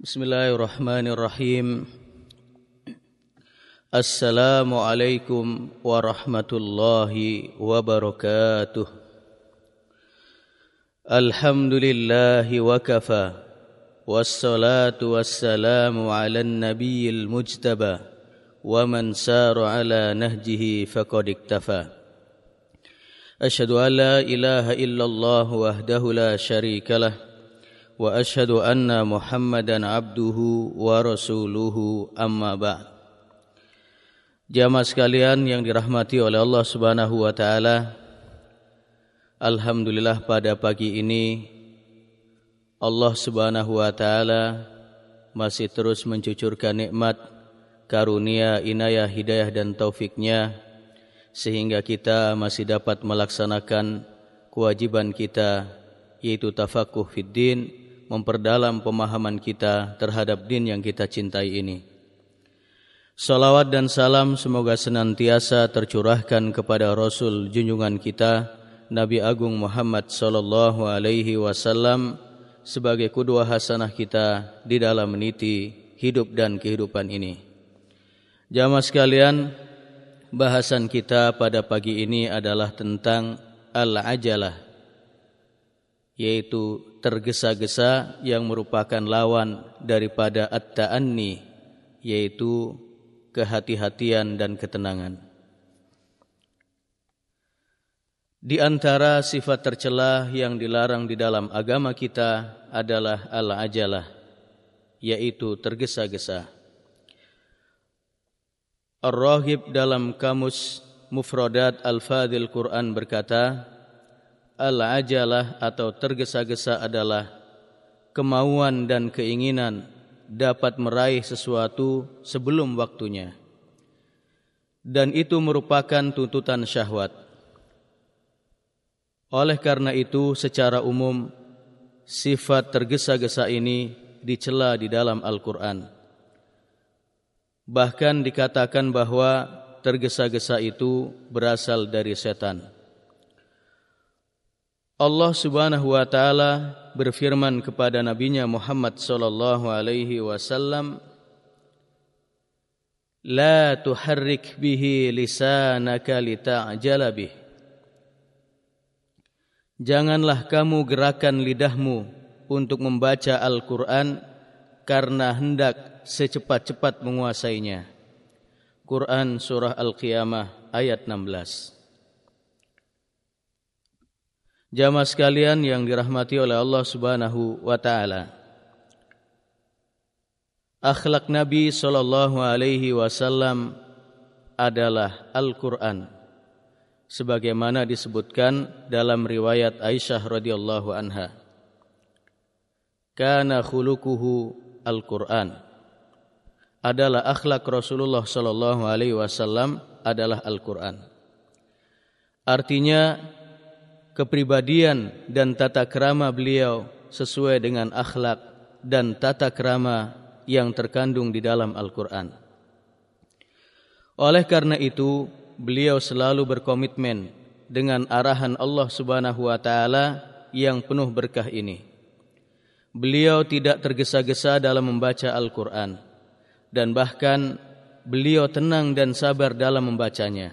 Bismillahirrahmanirrahim. Assalamualaikum warahmatullahi wabarakatuh. Alhamdulillahi wakafa. Wassalatu wassalamu ala nabiyil mujtaba. Wa man saru ala nahjihi faqad iktafa. Ashadu an la ilaha illallah wahdahu la sharika lah. وأشهد أن محمدا عبده ورسوله أما بعد Jamaah sekalian yang dirahmati oleh Allah Subhanahu wa taala. Alhamdulillah pada pagi ini Allah Subhanahu wa taala masih terus mencucurkan nikmat karunia, inayah, hidayah dan taufiknya sehingga kita masih dapat melaksanakan kewajiban kita yaitu tafakuh fid din, memperdalam pemahaman kita terhadap din yang kita cintai ini. Salawat dan salam semoga senantiasa tercurahkan kepada Rasul junjungan kita Nabi Agung Muhammad sallallahu alaihi wasallam sebagai kedua hasanah kita di dalam meniti hidup dan kehidupan ini. Jamaah sekalian, bahasan kita pada pagi ini adalah tentang al-ajalah yaitu tergesa-gesa yang merupakan lawan daripada at-ta'anni yaitu kehati-hatian dan ketenangan. Di antara sifat tercela yang dilarang di dalam agama kita adalah al-ajalah, yaitu tergesa-gesa. Ar-Rahib dalam kamus Mufradat Al-Fadil Quran berkata, Al-ajalah atau tergesa-gesa adalah kemauan dan keinginan dapat meraih sesuatu sebelum waktunya. Dan itu merupakan tuntutan syahwat. Oleh karena itu, secara umum, sifat tergesa-gesa ini dicela di dalam Al-Quran. Bahkan dikatakan bahawa tergesa-gesa itu berasal dari setan. Allah Subhanahu wa taala berfirman kepada nabinya Muhammad sallallahu alaihi wasallam La tuharrik bihi lisanaka lita'jala bih. Janganlah kamu gerakan lidahmu untuk membaca Al-Qur'an karena hendak secepat-cepat menguasainya. Quran surah Al-Qiyamah ayat 16 Jamaah sekalian yang dirahmati oleh Allah Subhanahu wa taala. Akhlak Nabi sallallahu alaihi wasallam adalah Al-Qur'an. Sebagaimana disebutkan dalam riwayat Aisyah radhiyallahu anha. Kana khuluquhu Al-Qur'an. Adalah akhlak Rasulullah sallallahu alaihi wasallam adalah Al-Qur'an. Artinya kepribadian dan tata kerama beliau sesuai dengan akhlak dan tata kerama yang terkandung di dalam Al-Quran. Oleh karena itu, beliau selalu berkomitmen dengan arahan Allah Subhanahu wa taala yang penuh berkah ini. Beliau tidak tergesa-gesa dalam membaca Al-Quran dan bahkan beliau tenang dan sabar dalam membacanya.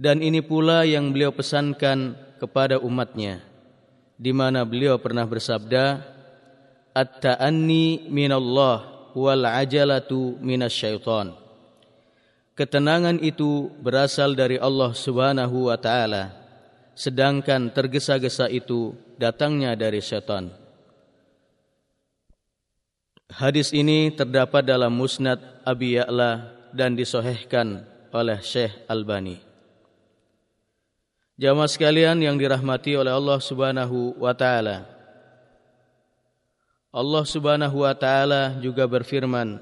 Dan ini pula yang beliau pesankan kepada umatnya di mana beliau pernah bersabda at-ta'anni minallah wal ajalatu minasyaiton ketenangan itu berasal dari Allah Subhanahu wa taala sedangkan tergesa-gesa itu datangnya dari syaitan Hadis ini terdapat dalam Musnad Abi Ya'la dan disahihkan oleh Syekh Albani. Jamaah sekalian yang dirahmati oleh Allah Subhanahu wa taala. Allah Subhanahu wa taala juga berfirman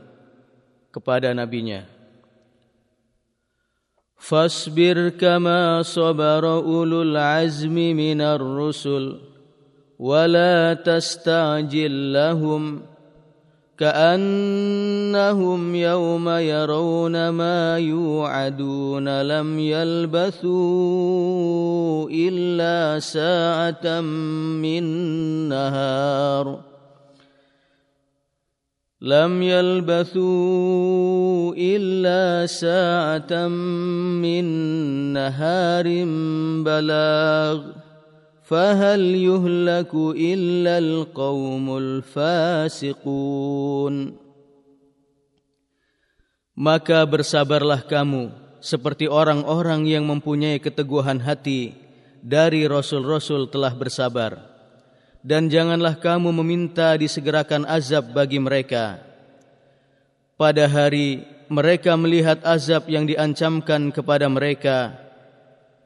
kepada nabinya. Fasbir kama sabara ulul azmi minar rusul wa la tastajil lahum كأنهم يوم يرون ما يوعدون لم يلبثوا إلا ساعة من نهار. لم يلبثوا إلا ساعة من نهار بلاغ. فهل يهلك إلا القوم الفاسقون Maka bersabarlah kamu seperti orang-orang yang mempunyai keteguhan hati dari rasul-rasul telah bersabar dan janganlah kamu meminta disegerakan azab bagi mereka. Pada hari mereka melihat azab yang diancamkan kepada mereka,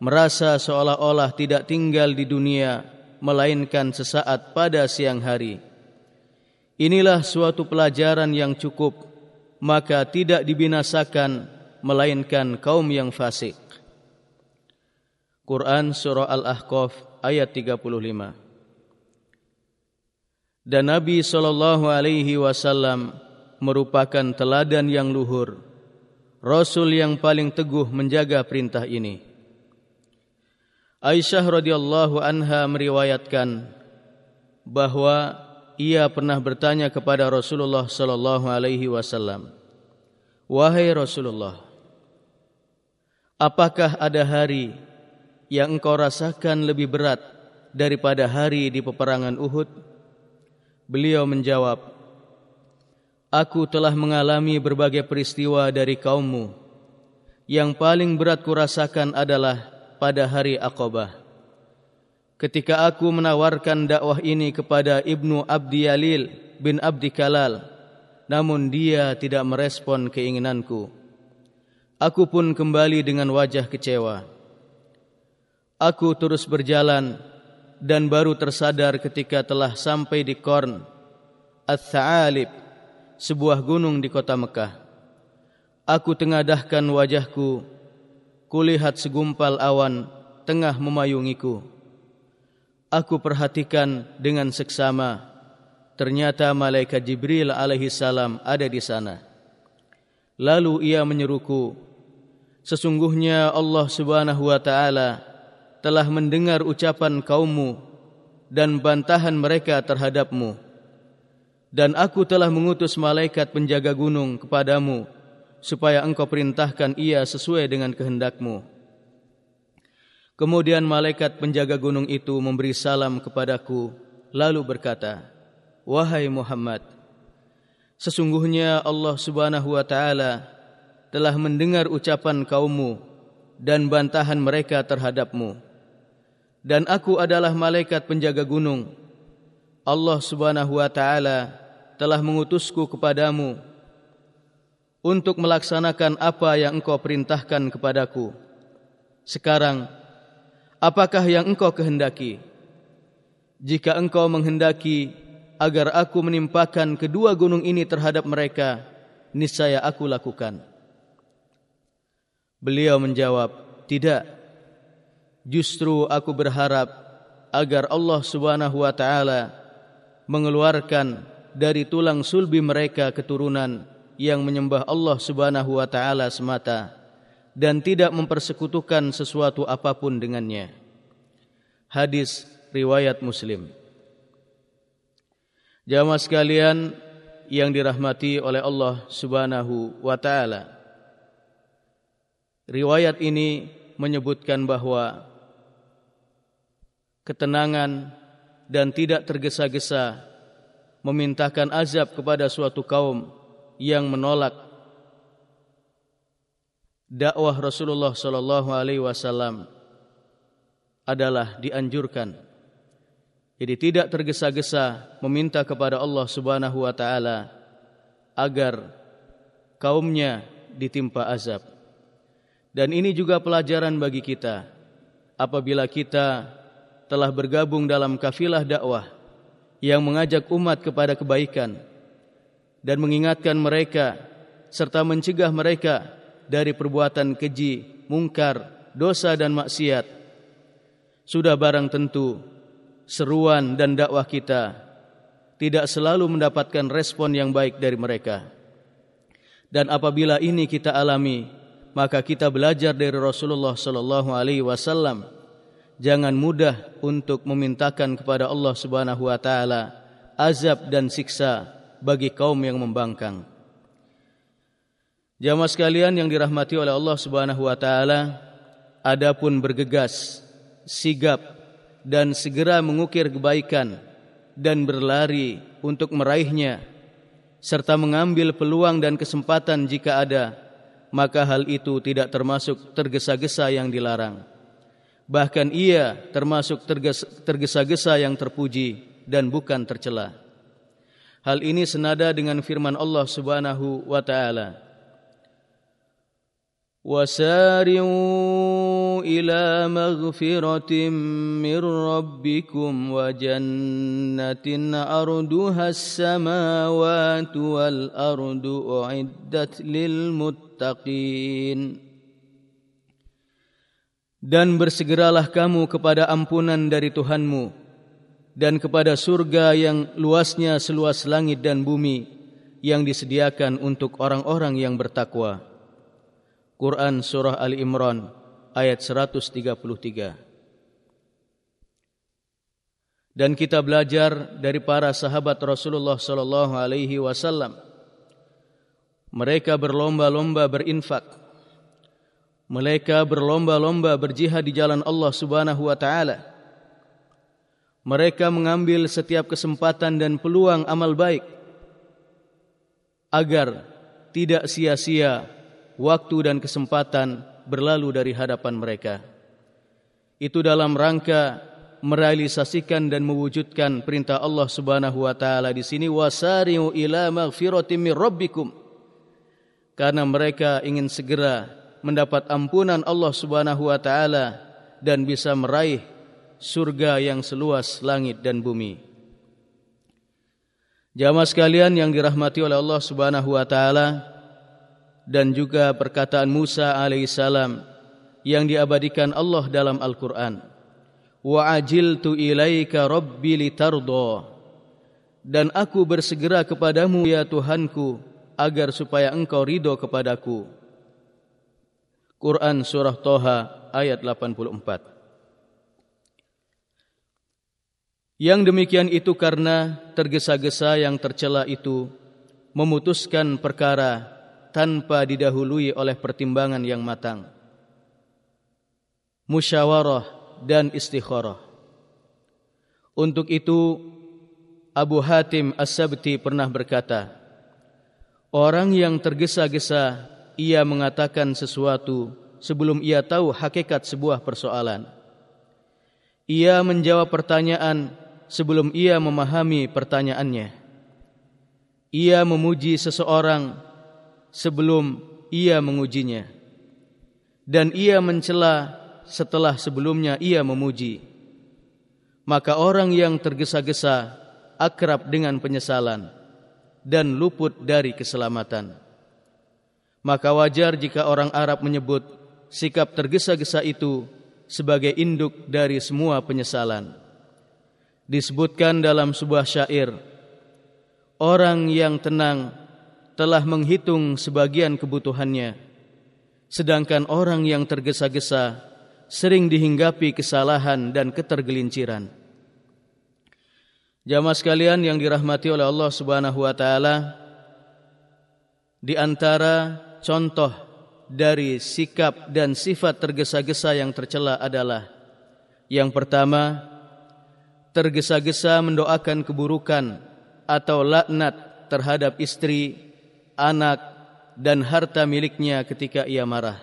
merasa seolah-olah tidak tinggal di dunia, melainkan sesaat pada siang hari. Inilah suatu pelajaran yang cukup, maka tidak dibinasakan, melainkan kaum yang fasik. Quran Surah Al-Ahqaf ayat 35 dan Nabi sallallahu alaihi wasallam merupakan teladan yang luhur rasul yang paling teguh menjaga perintah ini Aisyah radhiyallahu anha meriwayatkan bahwa ia pernah bertanya kepada Rasulullah sallallahu alaihi wasallam Wahai Rasulullah apakah ada hari yang engkau rasakan lebih berat daripada hari di peperangan Uhud Beliau menjawab, Aku telah mengalami berbagai peristiwa dari kaummu. Yang paling berat kurasakan adalah pada hari Aqabah. Ketika aku menawarkan dakwah ini kepada Ibnu Abdi Yalil bin Abdi Kalal, namun dia tidak merespon keinginanku. Aku pun kembali dengan wajah kecewa. Aku terus berjalan dan baru tersadar ketika telah sampai di Korn Al-Tha'alib sebuah gunung di kota Mekah aku tengadahkan wajahku kulihat segumpal awan tengah memayungiku aku perhatikan dengan seksama ternyata malaikat Jibril alaihi salam ada di sana lalu ia menyeruku sesungguhnya Allah Subhanahu wa taala telah mendengar ucapan kaummu dan bantahan mereka terhadapmu. Dan aku telah mengutus malaikat penjaga gunung kepadamu supaya engkau perintahkan ia sesuai dengan kehendakmu. Kemudian malaikat penjaga gunung itu memberi salam kepadaku lalu berkata, Wahai Muhammad, sesungguhnya Allah subhanahu wa ta'ala telah mendengar ucapan kaummu dan bantahan mereka terhadapmu dan aku adalah malaikat penjaga gunung. Allah Subhanahu wa taala telah mengutusku kepadamu untuk melaksanakan apa yang engkau perintahkan kepadaku. Sekarang, apakah yang engkau kehendaki? Jika engkau menghendaki agar aku menimpakan kedua gunung ini terhadap mereka, niscaya aku lakukan. Beliau menjawab, tidak. Justru aku berharap agar Allah Subhanahu wa taala mengeluarkan dari tulang sulbi mereka keturunan yang menyembah Allah Subhanahu wa taala semata dan tidak mempersekutukan sesuatu apapun dengannya. Hadis riwayat Muslim. Jamaah sekalian yang dirahmati oleh Allah Subhanahu wa taala. Riwayat ini menyebutkan bahawa ketenangan dan tidak tergesa-gesa memintakan azab kepada suatu kaum yang menolak dakwah Rasulullah sallallahu alaihi wasallam adalah dianjurkan. Jadi tidak tergesa-gesa meminta kepada Allah Subhanahu wa taala agar kaumnya ditimpa azab. Dan ini juga pelajaran bagi kita apabila kita telah bergabung dalam kafilah dakwah yang mengajak umat kepada kebaikan dan mengingatkan mereka serta mencegah mereka dari perbuatan keji, mungkar, dosa dan maksiat. Sudah barang tentu seruan dan dakwah kita tidak selalu mendapatkan respon yang baik dari mereka. Dan apabila ini kita alami, maka kita belajar dari Rasulullah sallallahu alaihi wasallam jangan mudah untuk memintakan kepada Allah Subhanahu wa taala azab dan siksa bagi kaum yang membangkang. Jamaah sekalian yang dirahmati oleh Allah Subhanahu wa taala, adapun bergegas, sigap dan segera mengukir kebaikan dan berlari untuk meraihnya serta mengambil peluang dan kesempatan jika ada, maka hal itu tidak termasuk tergesa-gesa yang dilarang. Bahkan ia termasuk tergesa-gesa yang terpuji dan bukan tercela. Hal ini senada dengan firman Allah Subhanahu wa taala. Wasari'u ila maghfiratin mir rabbikum wa jannatin arduha as-samawati wal ardu uiddat lil muttaqin. Dan bersegeralah kamu kepada ampunan dari Tuhanmu, dan kepada surga yang luasnya seluas langit dan bumi yang disediakan untuk orang-orang yang bertakwa. Quran Surah Ali Imran ayat 133. Dan kita belajar dari para sahabat Rasulullah sallallahu alaihi wasallam. Mereka berlomba-lomba berinfak. Mereka berlomba-lomba berjihad di jalan Allah Subhanahu wa taala. Mereka mengambil setiap kesempatan dan peluang amal baik agar tidak sia-sia waktu dan kesempatan berlalu dari hadapan mereka. Itu dalam rangka merealisasikan dan mewujudkan perintah Allah Subhanahu wa taala di sini wasari'u ila maghfiratin mir rabbikum. Karena mereka ingin segera mendapat ampunan Allah Subhanahu wa taala dan bisa meraih surga yang seluas langit dan bumi. Jamaah sekalian yang dirahmati oleh Allah Subhanahu wa taala, dan juga perkataan Musa alaihissalam yang diabadikan Allah dalam Al-Quran. Wa ajiltu ilaika rabbi litardo. Dan aku bersegera kepadamu ya Tuhanku agar supaya engkau ridho kepadaku. Quran Surah Toha ayat 84 Yang demikian itu karena tergesa-gesa yang tercela itu memutuskan perkara tanpa didahului oleh pertimbangan yang matang. Musyawarah dan istikharah. Untuk itu Abu Hatim As-Sabti pernah berkata, Orang yang tergesa-gesa ia mengatakan sesuatu sebelum ia tahu hakikat sebuah persoalan. Ia menjawab pertanyaan sebelum ia memahami pertanyaannya. Ia memuji seseorang sebelum ia mengujinya. Dan ia mencela setelah sebelumnya ia memuji. Maka orang yang tergesa-gesa akrab dengan penyesalan dan luput dari keselamatan. Maka wajar jika orang Arab menyebut sikap tergesa-gesa itu sebagai induk dari semua penyesalan disebutkan dalam sebuah syair. Orang yang tenang telah menghitung sebagian kebutuhannya sedangkan orang yang tergesa-gesa sering dihinggapi kesalahan dan ketergelinciran. Jamaah sekalian yang dirahmati oleh Allah Subhanahu wa taala di antara contoh dari sikap dan sifat tergesa-gesa yang tercela adalah yang pertama tergesa-gesa mendoakan keburukan atau laknat terhadap istri anak dan harta miliknya ketika ia marah.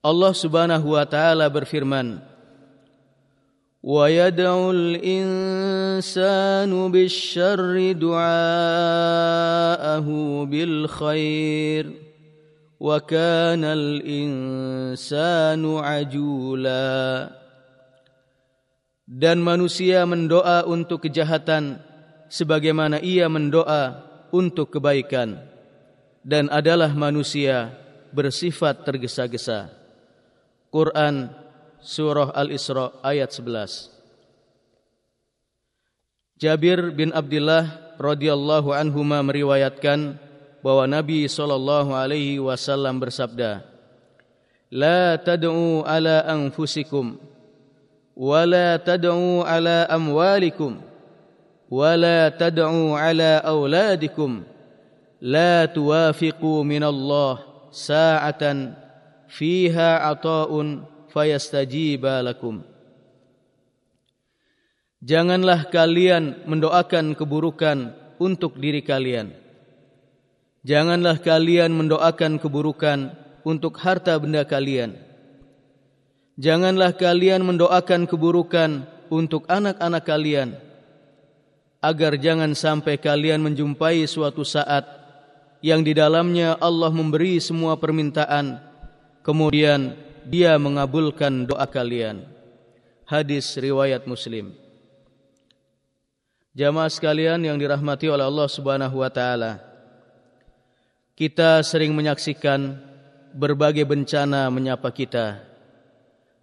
Allah Subhanahu wa taala berfirman, "Wa yad'ul insanu bisyarri du'aahu bil khair wa Dan manusia mendoa untuk kejahatan sebagaimana ia mendoa untuk kebaikan dan adalah manusia bersifat tergesa-gesa. Quran Surah Al-Isra ayat 11 Jabir bin Abdullah radhiyallahu anhu meriwayatkan bahwa Nabi sallallahu alaihi wasallam bersabda La tad'u ala anfusikum wa la tad'u ala amwalikum ولا تدعوا على أولادكم لا توافقوا من الله ساعة فيها عطاء فيستجيب لكم Janganlah kalian mendoakan keburukan untuk diri kalian. Janganlah kalian mendoakan keburukan untuk harta benda kalian. Janganlah kalian mendoakan keburukan untuk anak-anak kalian agar jangan sampai kalian menjumpai suatu saat yang di dalamnya Allah memberi semua permintaan kemudian dia mengabulkan doa kalian. Hadis riwayat muslim. Jamaah sekalian yang dirahmati oleh Allah Subhanahu wa taala kita sering menyaksikan berbagai bencana menyapa kita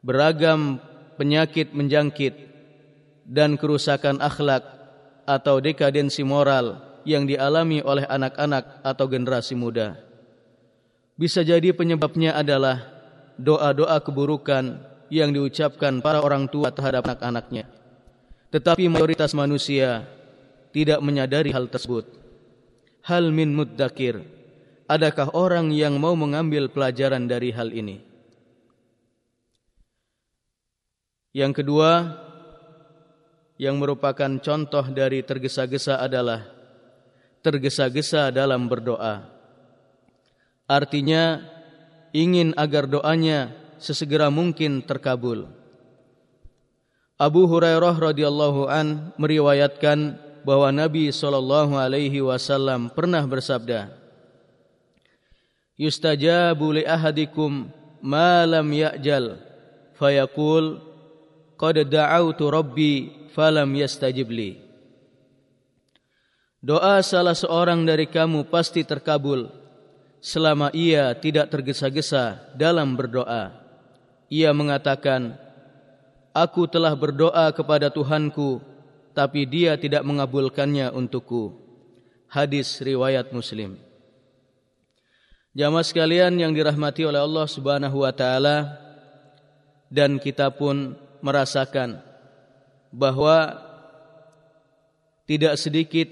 beragam penyakit menjangkit dan kerusakan akhlak atau dekadensi moral yang dialami oleh anak-anak atau generasi muda. Bisa jadi penyebabnya adalah doa-doa keburukan yang diucapkan para orang tua terhadap anak-anaknya. Tetapi mayoritas manusia tidak menyadari hal tersebut. Hal min muddakir. Adakah orang yang mau mengambil pelajaran dari hal ini? Yang kedua, yang merupakan contoh dari tergesa-gesa adalah tergesa-gesa dalam berdoa. Artinya, ingin agar doanya sesegera mungkin terkabul. Abu Hurairah radhiyallahu an meriwayatkan bahwa Nabi sallallahu alaihi wasallam pernah bersabda, "Yustajabu li ahadikum ma lam ya'jal fayaqul qad da'awtu rabbi falam yastajib li Doa salah seorang dari kamu pasti terkabul selama ia tidak tergesa-gesa dalam berdoa. Ia mengatakan, Aku telah berdoa kepada Tuhanku, tapi dia tidak mengabulkannya untukku. Hadis riwayat Muslim. Jamaah sekalian yang dirahmati oleh Allah Subhanahu wa taala dan kita pun merasakan bahwa tidak sedikit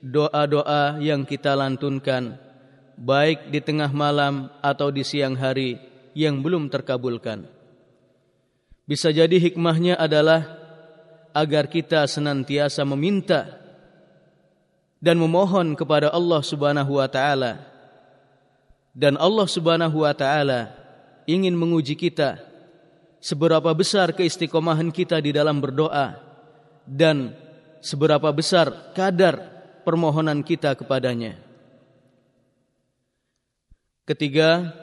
doa-doa yang kita lantunkan baik di tengah malam atau di siang hari yang belum terkabulkan. Bisa jadi hikmahnya adalah agar kita senantiasa meminta dan memohon kepada Allah Subhanahu wa taala dan Allah Subhanahu wa taala ingin menguji kita seberapa besar keistiqomahan kita di dalam berdoa dan seberapa besar kadar permohonan kita kepadanya. Ketiga,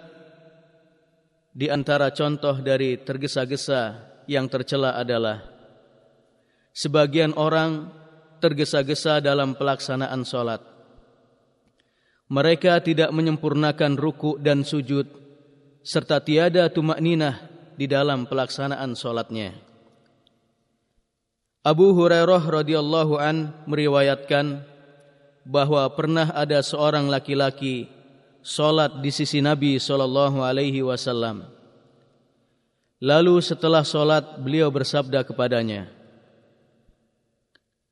di antara contoh dari tergesa-gesa yang tercela adalah sebagian orang tergesa-gesa dalam pelaksanaan solat. Mereka tidak menyempurnakan ruku dan sujud serta tiada tumak ninah di dalam pelaksanaan solatnya. Abu Hurairah radhiyallahu an meriwayatkan bahwa pernah ada seorang laki-laki solat di sisi Nabi sallallahu alaihi wasallam. Lalu setelah solat beliau bersabda kepadanya,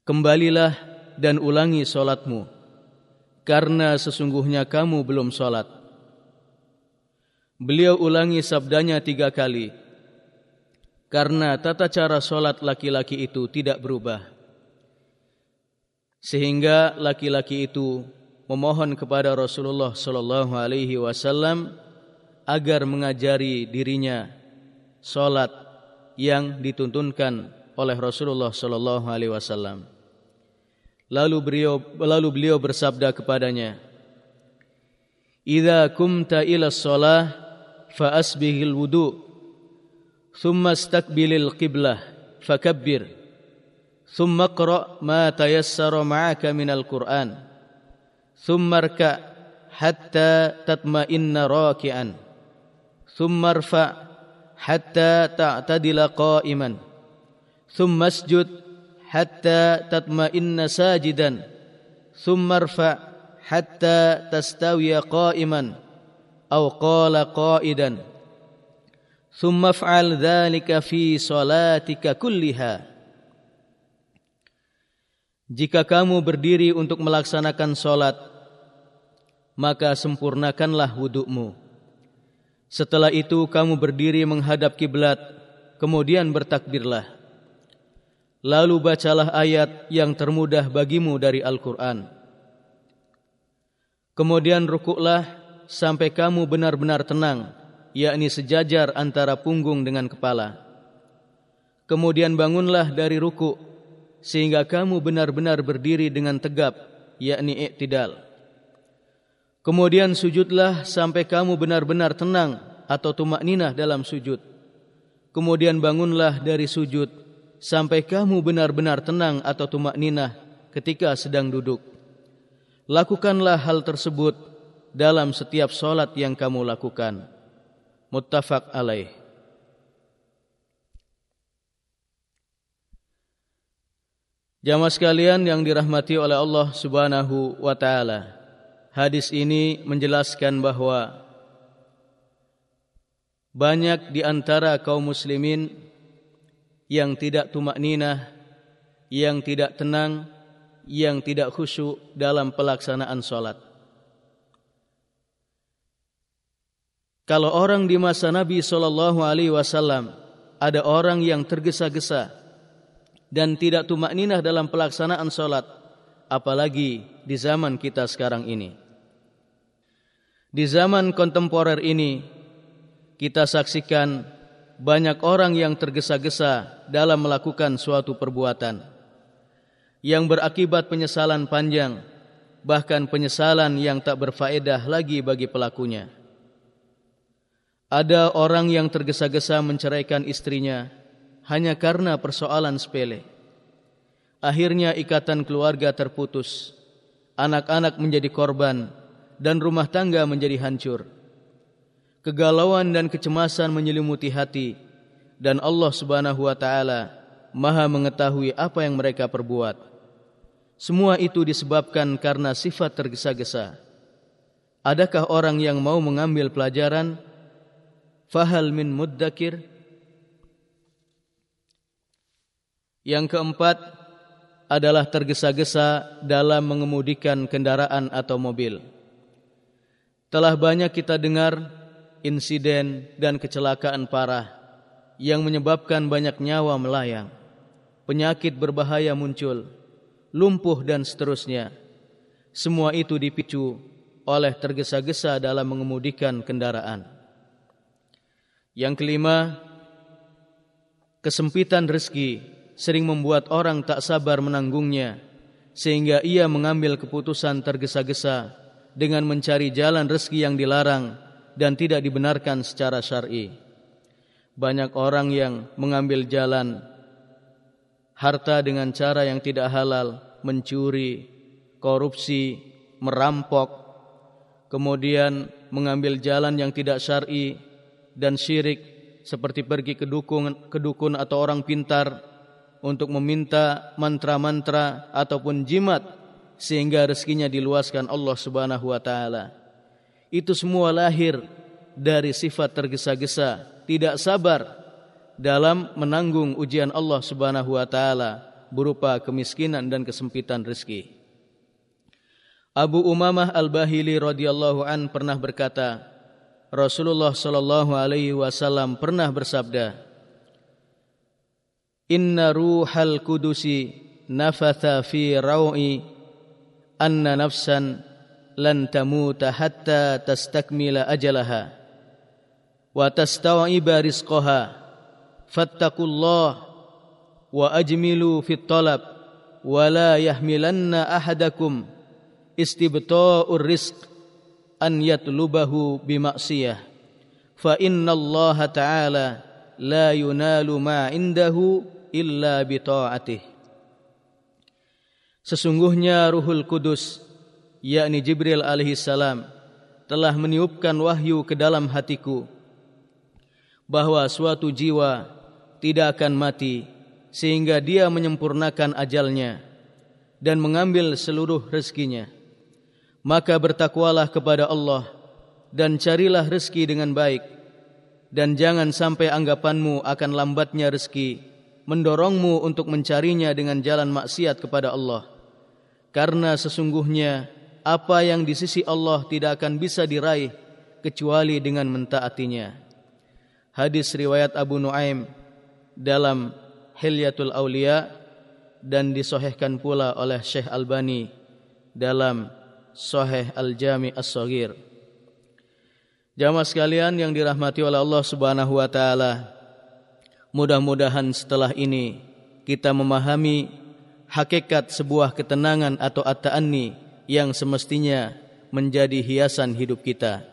Kembalilah dan ulangi solatmu, karena sesungguhnya kamu belum solat. Beliau ulangi sabdanya tiga kali karena tata cara solat laki-laki itu tidak berubah. Sehingga laki-laki itu memohon kepada Rasulullah sallallahu alaihi wasallam agar mengajari dirinya solat yang dituntunkan oleh Rasulullah sallallahu alaihi wasallam. Lalu beliau lalu beliau bersabda kepadanya, "Idza kumta ila shalah فأسبغ الوضوء ثم استقبل القبلة فكبر ثم اقرأ ما تيسر معك من القرآن ثم اركع حتى تطمئن راكعا ثم ارفع حتى تعتدل قائما ثم اسجد حتى تطمئن ساجدا ثم ارفع حتى تستوي قائما أو قال قائدا ثم افعل ذلك في صلاتك كلها Jika kamu berdiri untuk melaksanakan solat, maka sempurnakanlah wudukmu. Setelah itu kamu berdiri menghadap kiblat, kemudian bertakbirlah. Lalu bacalah ayat yang termudah bagimu dari Al-Quran. Kemudian rukuklah sampai kamu benar-benar tenang, yakni sejajar antara punggung dengan kepala. Kemudian bangunlah dari rukuk sehingga kamu benar-benar berdiri dengan tegap yakni i'tidal kemudian sujudlah sampai kamu benar-benar tenang atau tumak ninah dalam sujud. Kemudian bangunlah dari sujud sampai kamu benar-benar tenang atau tumak ninah ketika sedang duduk. Lakukanlah hal tersebut dalam setiap solat yang kamu lakukan muttafaq alaih Jamaah sekalian yang dirahmati oleh Allah Subhanahu wa taala. Hadis ini menjelaskan bahwa banyak di antara kaum muslimin yang tidak tumak ninah, yang tidak tenang, yang tidak khusyuk dalam pelaksanaan solat. Kalau orang di masa Nabi sallallahu alaihi wasallam ada orang yang tergesa-gesa dan tidak tumak ninah dalam pelaksanaan solat, apalagi di zaman kita sekarang ini. Di zaman kontemporer ini, kita saksikan banyak orang yang tergesa-gesa dalam melakukan suatu perbuatan yang berakibat penyesalan panjang, bahkan penyesalan yang tak berfaedah lagi bagi pelakunya. Ada orang yang tergesa-gesa menceraikan istrinya hanya karena persoalan sepele. Akhirnya ikatan keluarga terputus, anak-anak menjadi korban, dan rumah tangga menjadi hancur. Kegalauan dan kecemasan menyelimuti hati, dan Allah Subhanahu wa Ta'ala Maha mengetahui apa yang mereka perbuat. Semua itu disebabkan karena sifat tergesa-gesa. Adakah orang yang mau mengambil pelajaran? Fahal min muddakir? Yang keempat adalah tergesa-gesa dalam mengemudikan kendaraan atau mobil. Telah banyak kita dengar insiden dan kecelakaan parah yang menyebabkan banyak nyawa melayang, penyakit berbahaya muncul, lumpuh dan seterusnya. Semua itu dipicu oleh tergesa-gesa dalam mengemudikan kendaraan. Yang kelima, kesempitan rezeki sering membuat orang tak sabar menanggungnya sehingga ia mengambil keputusan tergesa-gesa dengan mencari jalan rezeki yang dilarang dan tidak dibenarkan secara syar'i. Banyak orang yang mengambil jalan harta dengan cara yang tidak halal, mencuri, korupsi, merampok, kemudian mengambil jalan yang tidak syar'i dan syirik seperti pergi ke dukun, ke dukun atau orang pintar untuk meminta mantra-mantra ataupun jimat sehingga rezekinya diluaskan Allah Subhanahu wa taala. Itu semua lahir dari sifat tergesa-gesa, tidak sabar dalam menanggung ujian Allah Subhanahu wa taala berupa kemiskinan dan kesempitan rezeki. Abu Umamah Al-Bahili radhiyallahu an pernah berkata, Rasulullah sallallahu alaihi wasallam pernah bersabda, Inna ruhal kudusi nafatha fi rawi anna nafsan lan tamuta hatta tastakmila ajalaha wa tastawiba rizqaha fattaqullah wa ajmilu fit talab wa la yahmilanna ahadakum istibta'ur rizq an yatlubahu bi ma'siyah fa inna Allah ta'ala la yunalu ma indahu illa bi ta'atih. Sesungguhnya Ruhul Kudus yakni Jibril alaihi salam telah meniupkan wahyu ke dalam hatiku bahwa suatu jiwa tidak akan mati sehingga dia menyempurnakan ajalnya dan mengambil seluruh rezekinya maka bertakwalah kepada Allah dan carilah rezeki dengan baik dan jangan sampai anggapanmu akan lambatnya rezeki mendorongmu untuk mencarinya dengan jalan maksiat kepada Allah. karena sesungguhnya apa yang di sisi Allah tidak akan bisa diraih kecuali dengan mentaatinya. Hadis riwayat Abu Nuaim dalam Hilyatul Aulia dan disohhkan pula oleh Syekh Albani dalam Sahih Al-Jami As-Saghir. Jamaah sekalian yang dirahmati oleh Allah Subhanahu wa taala, mudah-mudahan setelah ini kita memahami hakikat sebuah ketenangan atau at-ta'anni yang semestinya menjadi hiasan hidup kita.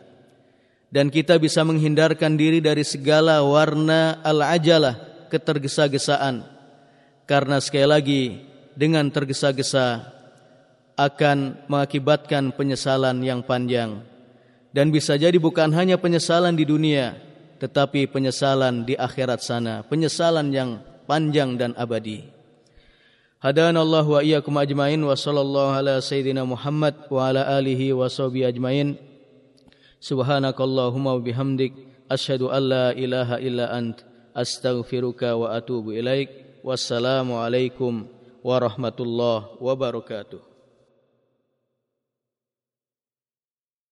Dan kita bisa menghindarkan diri dari segala warna al-ajalah ketergesa-gesaan. Karena sekali lagi dengan tergesa-gesa akan mengakibatkan penyesalan yang panjang. Dan bisa jadi bukan hanya penyesalan di dunia, tetapi penyesalan di akhirat sana. Penyesalan yang panjang dan abadi. Hadana Allah wa iyyakum ajmain wa sallallahu ala sayyidina Muhammad wa ala alihi wa sahbihi ajmain. Subhanakallahumma wa bihamdik asyhadu an la ilaha illa ant astaghfiruka wa atubu ilaik. Wassalamu alaikum warahmatullahi wabarakatuh.